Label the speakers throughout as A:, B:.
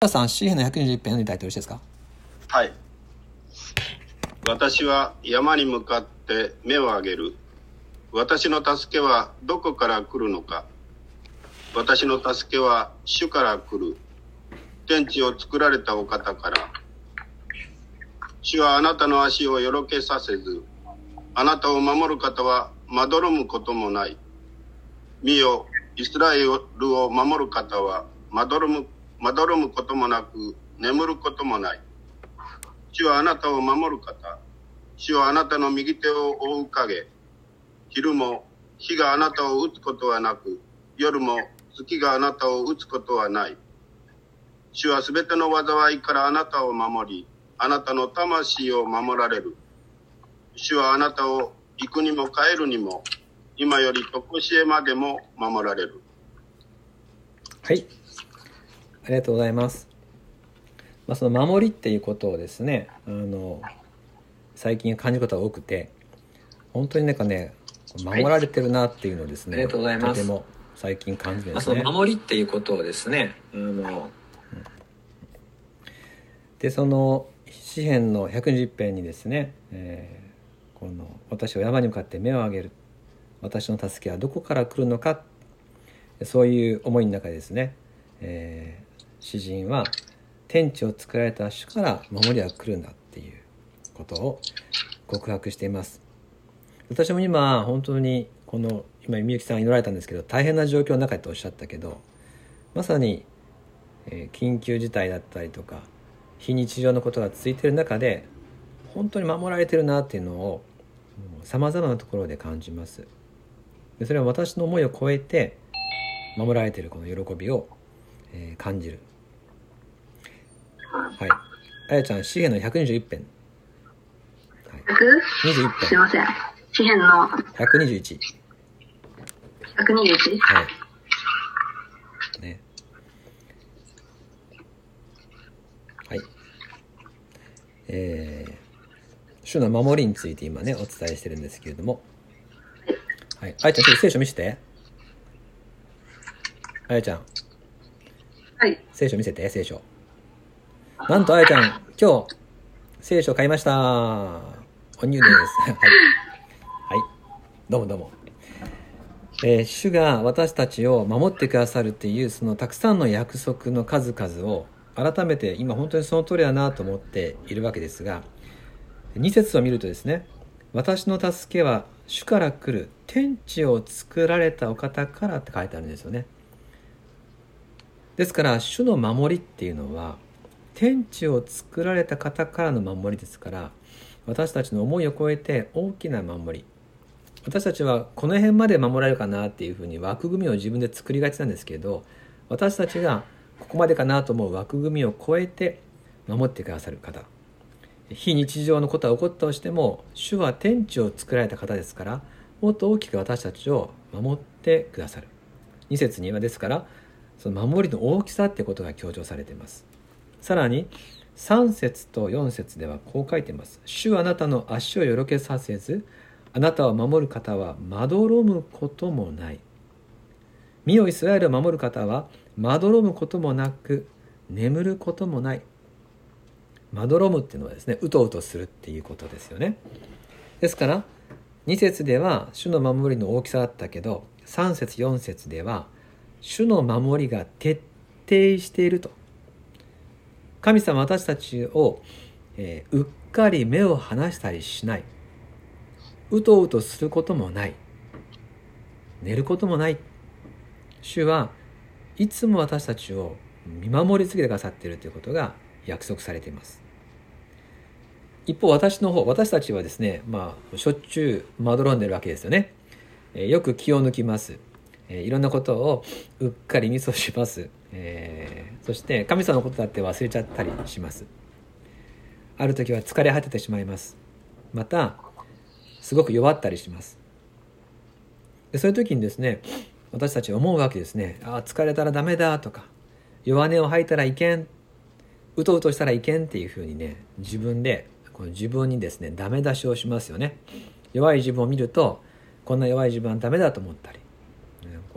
A: 田さん、詩篇の121編読んでいただいてよろしいですか？
B: はい。私は山に向かって目を上げる。私の助けはどこから来るのか。私の助けは主から来る。天地を作られたお方から。主はあなたの足をよろけさせず、あなたを守る方はまどろむこともない。見よ、イスラエルを守る方はまどろむ、まどろむこともなく、眠ることもない。主はあなたを守る方。主はあなたの右手を覆う影。昼も日があなたを打つことはなく、夜も月があなたを打つことはない。主はすべての災いからあなたを守り、あなたの魂を守られる。主はあなたを行くにも帰るにも、今より常しえまでも守られる。
A: はい。ありがとうございます。まあ、その守りっていうことをですね、あの、最近感じることが多くて、本当になんかね、守られてるなっていうのをですね、
C: ありがとうございます。
A: とても最近感じるですね。
C: その守りっていうことをですねあの
A: でその詩篇の120編にですね、えーこの「私は山に向かって目を上げる。私の助けはどこから来るのか」そういう思いの中でですね、えー詩人は天地を作られた主から守りは来るんだっていうことを告白しています。私も今本当にこの今みゆきさん祈られたんですけど大変な状況の中でとおっしゃったけどまさにえ緊急事態だったりとか非日常のことが続いている中で本当に守られてるなっていうのをさまざまなところで感じます。でそれは私の思いを超えて守られているこの喜びを、えー感じるはいあやちゃん詩篇の121編、はい、21編
D: すいません。詩篇の
A: 121
D: 121?
A: はい。ね。はい。えー、主の守りについて今ね、お伝えしてるんですけれども。はい。あやちゃん、ちょっと聖書見せて。あやちゃん、
D: はい。
A: 聖書見せて、聖書。なんとあやちゃん、今日、聖書買いました。おニューです。はい。はい。どうもどうも。えー主が私たちを守ってくださるっていうそのたくさんの約束の数々を改めて今本当にその通りだなと思っているわけですが2節を見るとですね「私の助けは主から来る天地を作られたお方から」って書いてあるんですよね。ですから主の守りっていうのは天地を作られた方からの守りですから私たちの思いを超えて大きな守り。私たちはこの辺まで守られるかなっていうふうに枠組みを自分で作りがちなんですけど私たちがここまでかなと思う枠組みを超えて守ってくださる方。非日常のことが起こったとしても主は天地を作られた方ですからもっと大きく私たちを守ってくださる。2節にはですからその守りの大きさってことが強調されていますさらに3節と4節ではこう書いています主あなたの足をよろけさせずあなたを守る方はまどろむこともない。身よイスラエルを守る方はまどろむこともなく眠ることもない。まどろむっていうのはですね、うとうとするっていうことですよね。ですから、2節では主の守りの大きさだったけど、3節4節では主の守りが徹底していると。神様私たちを、えーうっかり目を離したりしない。うとうとすることもない。寝ることもない。主はいつも私たちを見守り続けてくださっているということが約束されています。一方私の方私たちはですねまあしょっちゅうまどろんでるわけですよね、えーよく気を抜きます、えーいろんなことをうっかりミスをします、えーそして神様のことだって忘れちゃったりします。ある時は疲れ果ててしまいます。またすごく弱ったりします。でそういう時にですね私たちは思うわけですね。ああ疲れたらダメだとか弱音を吐いたらいけんうとうとしたらいけんっていうふうにね自分でこの自分にですねダメ出しをしますよね。弱い自分を見るとこんな弱い自分はダメだと思ったり。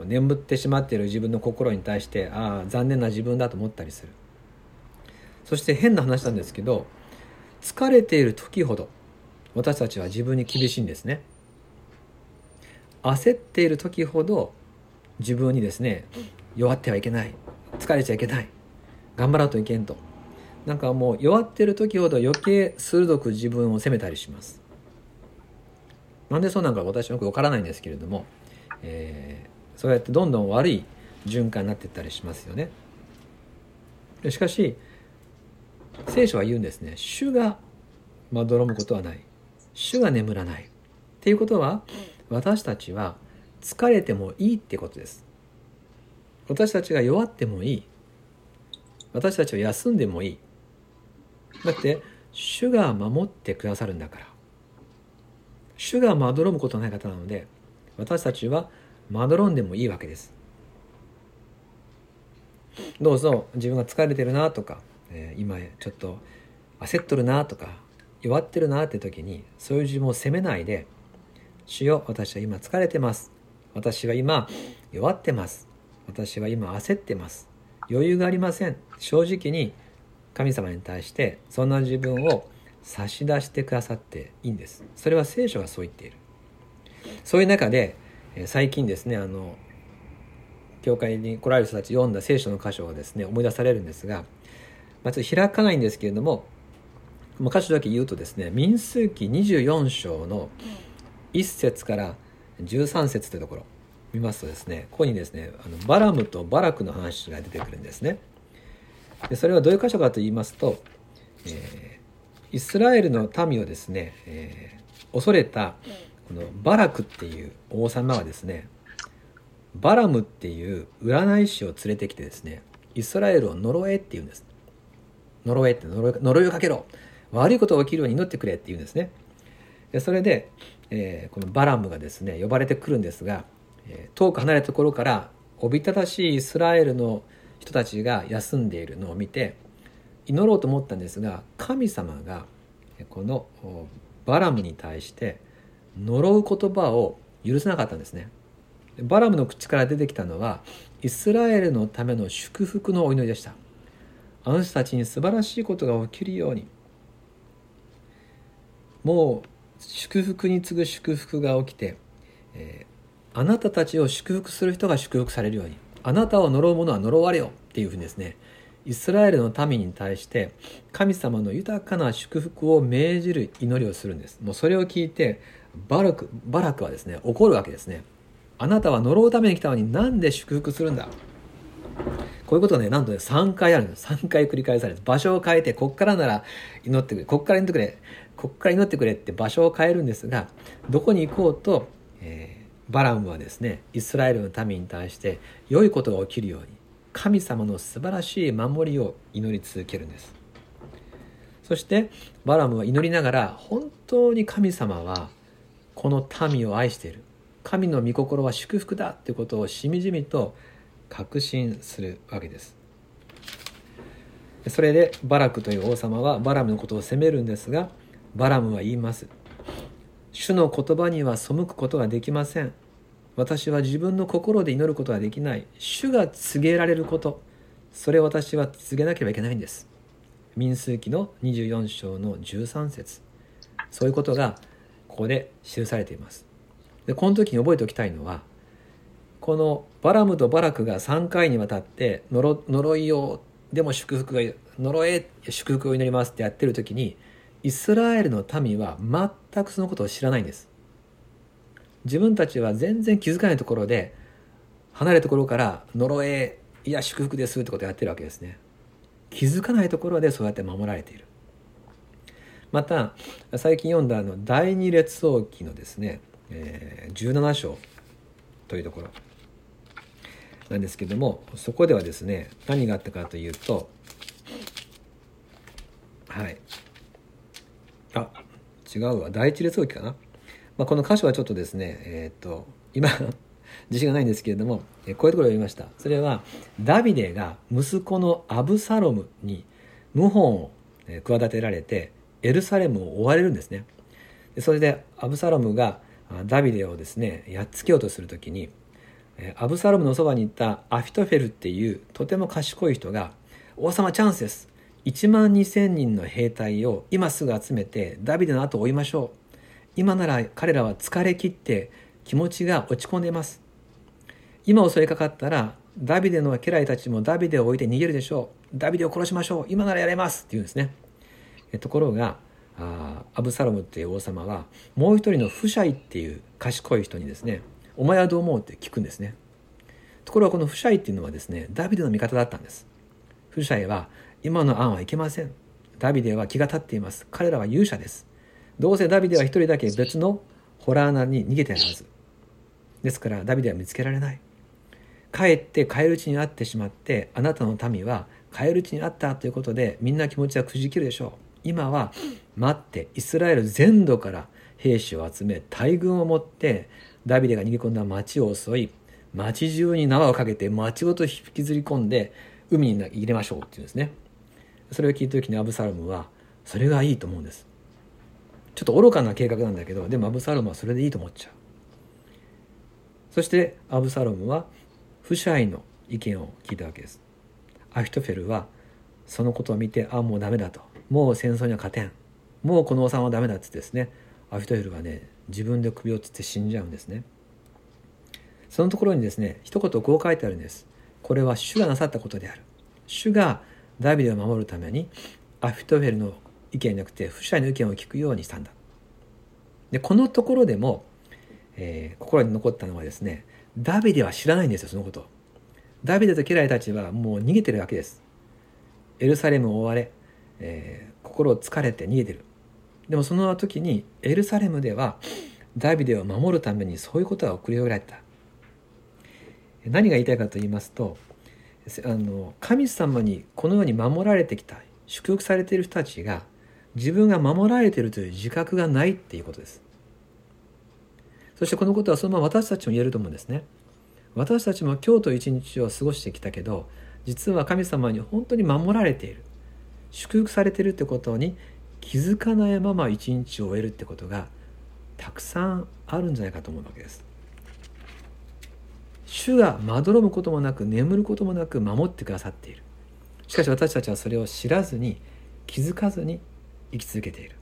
A: こう眠ってしまっている自分の心に対してああ残念な自分だと思ったりする。そして変な話なんですけど疲れている時ほど私たちは自分に厳しいんですね。焦っている時ほど自分にですね弱ってはいけない疲れちゃいけない頑張らんといけんと。なんかもう弱ってる時ほど余計鋭く自分を責めたりします。なんでそうなんか私はよくわからないんですけれども、えー、そうやってどんどん悪い循環になっていったりしますよね。しかし聖書は言うんですね。主がまどろむことはない。主が眠らない。っていうことは私たちは疲れてもいいってことです。私たちが弱ってもいい。私たちは休んでもいい。だって主が守ってくださるんだから。主がまどろむことない方なので私たちはまどろんでもいいわけです。どうぞ自分が疲れてるなとか、えー、今ちょっと焦っとるなとか弱ってるなって時にそういう自分を責めないで「主よ私は今疲れてます」「私は今弱ってます」「私は今焦ってます」「余裕がありません」正直に神様に対してそんな自分を差し出してくださっていいんです。それは聖書がそう言っている。そういう中で最近ですねあの教会に来られる人たち読んだ聖書の箇所をですね思い出されるんですが、まあ、ちょっと開かないんですけれども箇所だけ言うとですね民数記24章の1節から13節というところ見ますとですねここにですねあのバラムとバラクの話が出てくるんですね。でそれはどういう箇所かと言いますと、えー、イスラエルの民をですね、えー、恐れたこのバラクっていう王様はですねバラムっていう占い師を連れてきてですねイスラエルを呪えって言うんです。呪えって呪いをかけろ。悪いことが起きるように祈ってくれって言うんですね。でそれで、えー、このバラムがですね呼ばれてくるんですが、えー、遠く離れたところからおびただしいイスラエルの人たちが休んでいるのを見て祈ろうと思ったんですが神様がこのバラムに対して呪う言葉を許さなかったんですね。バラムの口から出てきたのはイスラエルのための祝福のお祈りでした。あの人たちに素晴らしいことが起きるように。もう祝福に次ぐ祝福が起きて、えー、あなたたちを祝福する人が祝福されるように。あなたを呪う者は呪われよっていうふうにですねイスラエルの民に対して神様の豊かな祝福を命じる祈りをするんです。もうそれを聞いてバラクバラクはですね怒るわけですね。あなたは呪うために来たのになんで祝福するんだ？こういうことねなんとね3回あるんです3回繰り返される。場所を変えてこっからなら祈ってくれ。こっから祈ってくれ。こっから祈ってくれって場所を変えるんですがどこに行こうと、えーバラムはですねイスラエルの民に対して良いことが起きるように神様の素晴らしい守りを祈り続けるんです。そしてバラムは祈りながら本当に神様はこの民を愛している。神の御心は祝福だということをしみじみと確信するわけです。それでバラクという王様はバラムのことを責めるんですがバラムは言います。主の言葉には背くことができません。私は自分の心で祈ることはできない。主が告げられること。それを私は告げなければいけないんです。民数記の24章の13節。そういうことがここで記されています。でこの時に覚えておきたいのはこのバラムとバラクが3回にわたって呪呪いをでも祝福が呪え祝福を祈りますってやってる時にイスラエルの民は全くそのことを知らないんです。自分たちは全然気づかないところで離れたところから呪えいや祝福ですってことをやってるわけですね。気づかないところでそうやって守られている。また最近読んだあの第二列王記のですね、えー、17章というところ。なんですけどもそこではですね何があったかというとはい。あ違うわ。第一列王記かな。まあ、この箇所はちょっとですね、えっ、ー、と、今 自信がないんですけれども、こういうところを読みました。それは、ダビデが息子のアブサロムに謀反を企てられて、エルサレムを追われるんですね。それで、アブサロムがダビデをですね、やっつけようとするときに、アブサロムのそばにいたアフィトフェルっていうとても賢い人が、王様チャンスです。1万2,000人の兵隊を今すぐ集めてダビデの後を追いましょう。今なら彼らは疲れ切って気持ちが落ち込んでいます。今襲いかかったらダビデの家来たちもダビデを置いて逃げるでしょう。ダビデを殺しましょう。今ならやれます。って言うんですね。ところがあアブサロムっていう王様はもう一人のフシャイっていう賢い人にですね「お前はどう思う?」って聞くんですね。ところがこのフシャイっていうのはですねダビデの味方だったんです。フシャイは今の案はいけません。ダビデは気が立っています。彼らは勇者です。どうせダビデは一人だけ別のホラー穴に逃げてるはず。ですからダビデは見つけられない。帰って帰る地に会ってしまってあなたの民は帰る地にあったということでみんな気持ちはくじけるでしょう。今は待ってイスラエル全土から兵士を集め大軍を持ってダビデが逃げ込んだ町を襲い町中に縄をかけて町ごと引きずり込んで海に入れましょうっていうんですね。それを聞いた時にアブサロムはそれがいいと思うんです。ちょっと愚かな計画なんだけどでもアブサロムはそれでいいと思っちゃう。そしてアブサロムはフシャイの意見を聞いたわけです。アヒトフェルはそのことを見てあもうダメだと。もう戦争には勝てん。もうこの王様はダメだっつってですね。アフィトフェルはね自分で首をつって死んじゃうんですね。そのところにですね一言こう書いてあるんです。これは主がなさったことである。主がダビデを守るためにアフィトフェルの意見なくてフシャイの意見を聞くようにしたんだ。でこのところでも、えー、心に残ったのはですねダビデは知らないんですよそのこと。ダビデと家来たちはもう逃げてるわけです。エルサレムを追われ、えー、心を疲れて逃げてる。でもその時にエルサレムではダビデを守るためにそういうことが送り寄られた。何が言いたいかと言いますとあの神様にこのように守られてきた祝福されている人たちが自分が守られているという自覚がないっていうことです。そしてこのことはそのまま私たちも言えると思うんですね。私たちも今日と一日を過ごしてきたけど実は神様に本当に守られている。祝福されているってことに気づかないまま一日を終えるってことがたくさんあるんじゃないかと思うわけです。主がまどろむこともなく眠ることもなく守ってくださっている。しかし私たちはそれを知らずに気づかずに生き続けている。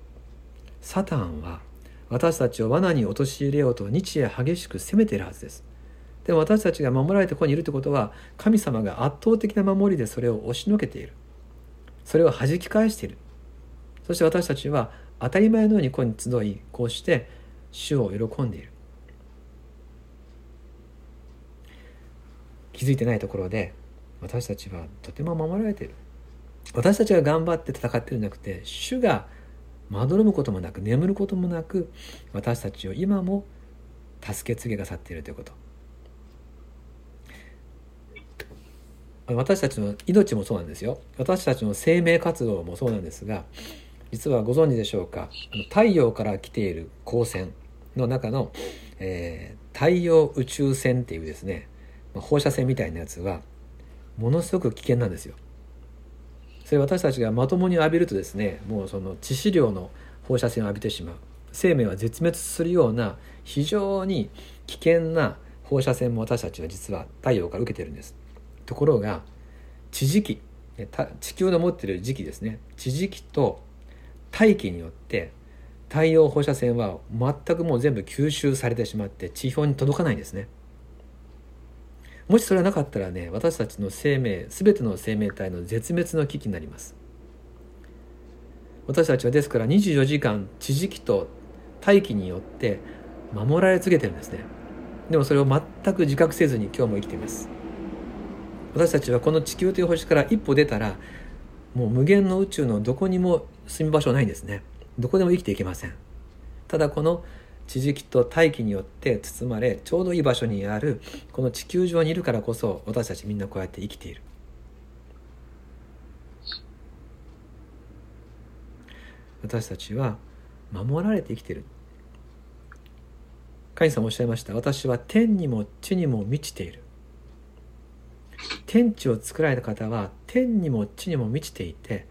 A: サタンは私たちを罠に陥れようと日夜激しく責めているはずです。でも私たちが守られてここにいるということは神様が圧倒的な守りでそれを押しのけている。それを弾き返している。そして私たちは当たり前のようにここに集いこうして主を喜んでいる。気づいてないところで私たちはとても守られている。私たちが頑張って戦ってるんじゃなくて主がまどろむこともなく眠ることもなく私たちを今も助け継げが去っているということ。私たちの命もそうなんですよ私たちの生命活動もそうなんですが実はご存知でしょうか？太陽から来ている光線の中の、えー、太陽宇宙線っていうですね放射線みたいなやつはものすごく危険なんですよ。それ私たちがまともに浴びるとですねもうその致死量の放射線を浴びてしまう生命は絶滅するような非常に危険な放射線も私たちは実は太陽から受けてるんです。ところが地磁気地球の持ってる磁気ですね。地磁気と大気によって太陽放射線は全くもう全部吸収されてしまって地表に届かないんですね。もしそれがなかったらね私たちの生命全ての生命体の絶滅の危機になります。私たちはですから24時間地磁気と大気によって守られ続けてるんですね。でもそれを全く自覚せずに今日も生きています。私たちはこの地球という星から一歩出たらもう無限の宇宙のどこにも住み場所ないんですね。どこでも生きていけません。ただこの地磁気と大気によって包まれちょうどいい場所にあるこの地球上にいるからこそ私たちみんなこうやって生きている。私たちは守られて生きている。神様おっしゃいました。私は天にも地にも満ちている。天地を作られた方は天にも地にも満ちていて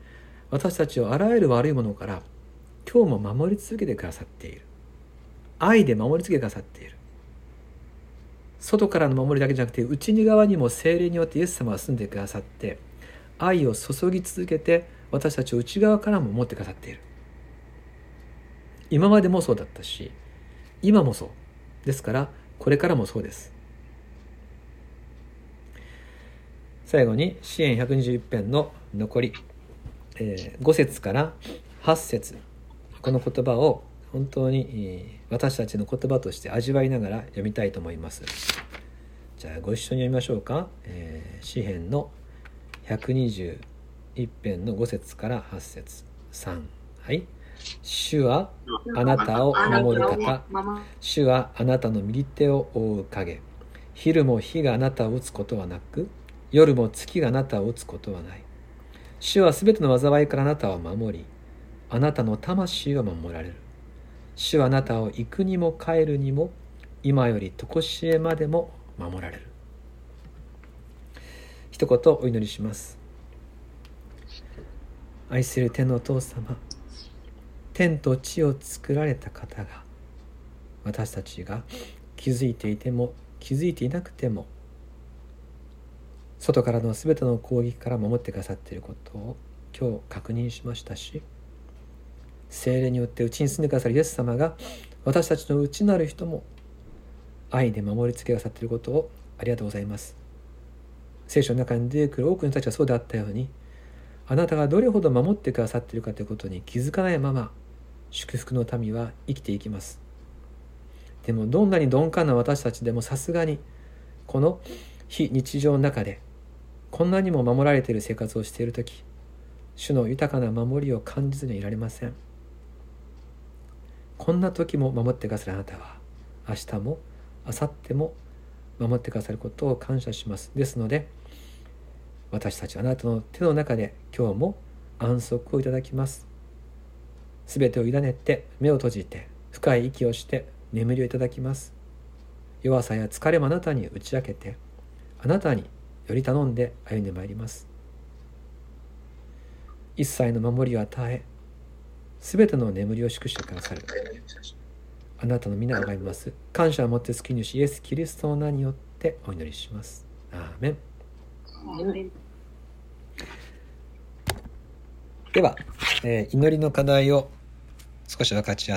A: 私たちをあらゆる悪いものから今日も守り続けてくださっている。愛で守り続けてくださっている。外からの守りだけじゃなくて内側にも精霊によってイエス様が住んでくださって愛を注ぎ続けて私たちを内側からも持ってくださっている。今までもそうだったし今もそう。ですからこれからもそうです。最後に支援121編の残り、えー、5節から8節。この言葉を本当に私たちの言葉として味わいながら読みたいと思います。じゃあご一緒に読みましょうか、えー、詩編の121編の5節から8節。3はい。主はあなたを守る方。主はあなたの右手を覆う影。昼も火があなたを打つことはなく夜も月があなたを打つことはない。主はすべての災いからあなたを守りあなたの魂を守られる。主はあなたを行くにも帰るにも今より常しえまでも守られる。一言お祈りします。愛する天のお父様天と地を作られた方が私たちが気づいていても気づいていなくても外からの全ての攻撃から守ってくださっていることを今日確認しましたし精霊によってうちに住んでくださるイエス様が私たちの内なる人も愛で守りつけくださっていることをありがとうございます。聖書の中に出てくる多くの人たちはそうであったようにあなたがどれほど守ってくださっているかということに気づかないまま祝福の民は生きていきます。でもどんなに鈍感な私たちでもさすがにこの非日常の中でこんなにも守られている生活をしている時主の豊かな守りを感じずにいられません。こんな時も守ってくださるあなたは明日も明後日も守ってくださることを感謝します。ですので私たちはあなたの手の中で今日も安息をいただきます。すべてを委ねて目を閉じて深い息をして眠りをいただきます。弱さや疲れもあなたに打ち明けてあなたにより頼んで歩んでまいります。一切の守りを与えすべての眠りを祝してくださる。あなたの皆を拝みます。感謝を持って救い主イエス・キリストの名によってお祈りします。アーメン。では、えー、祈りの課題を少し分かち合って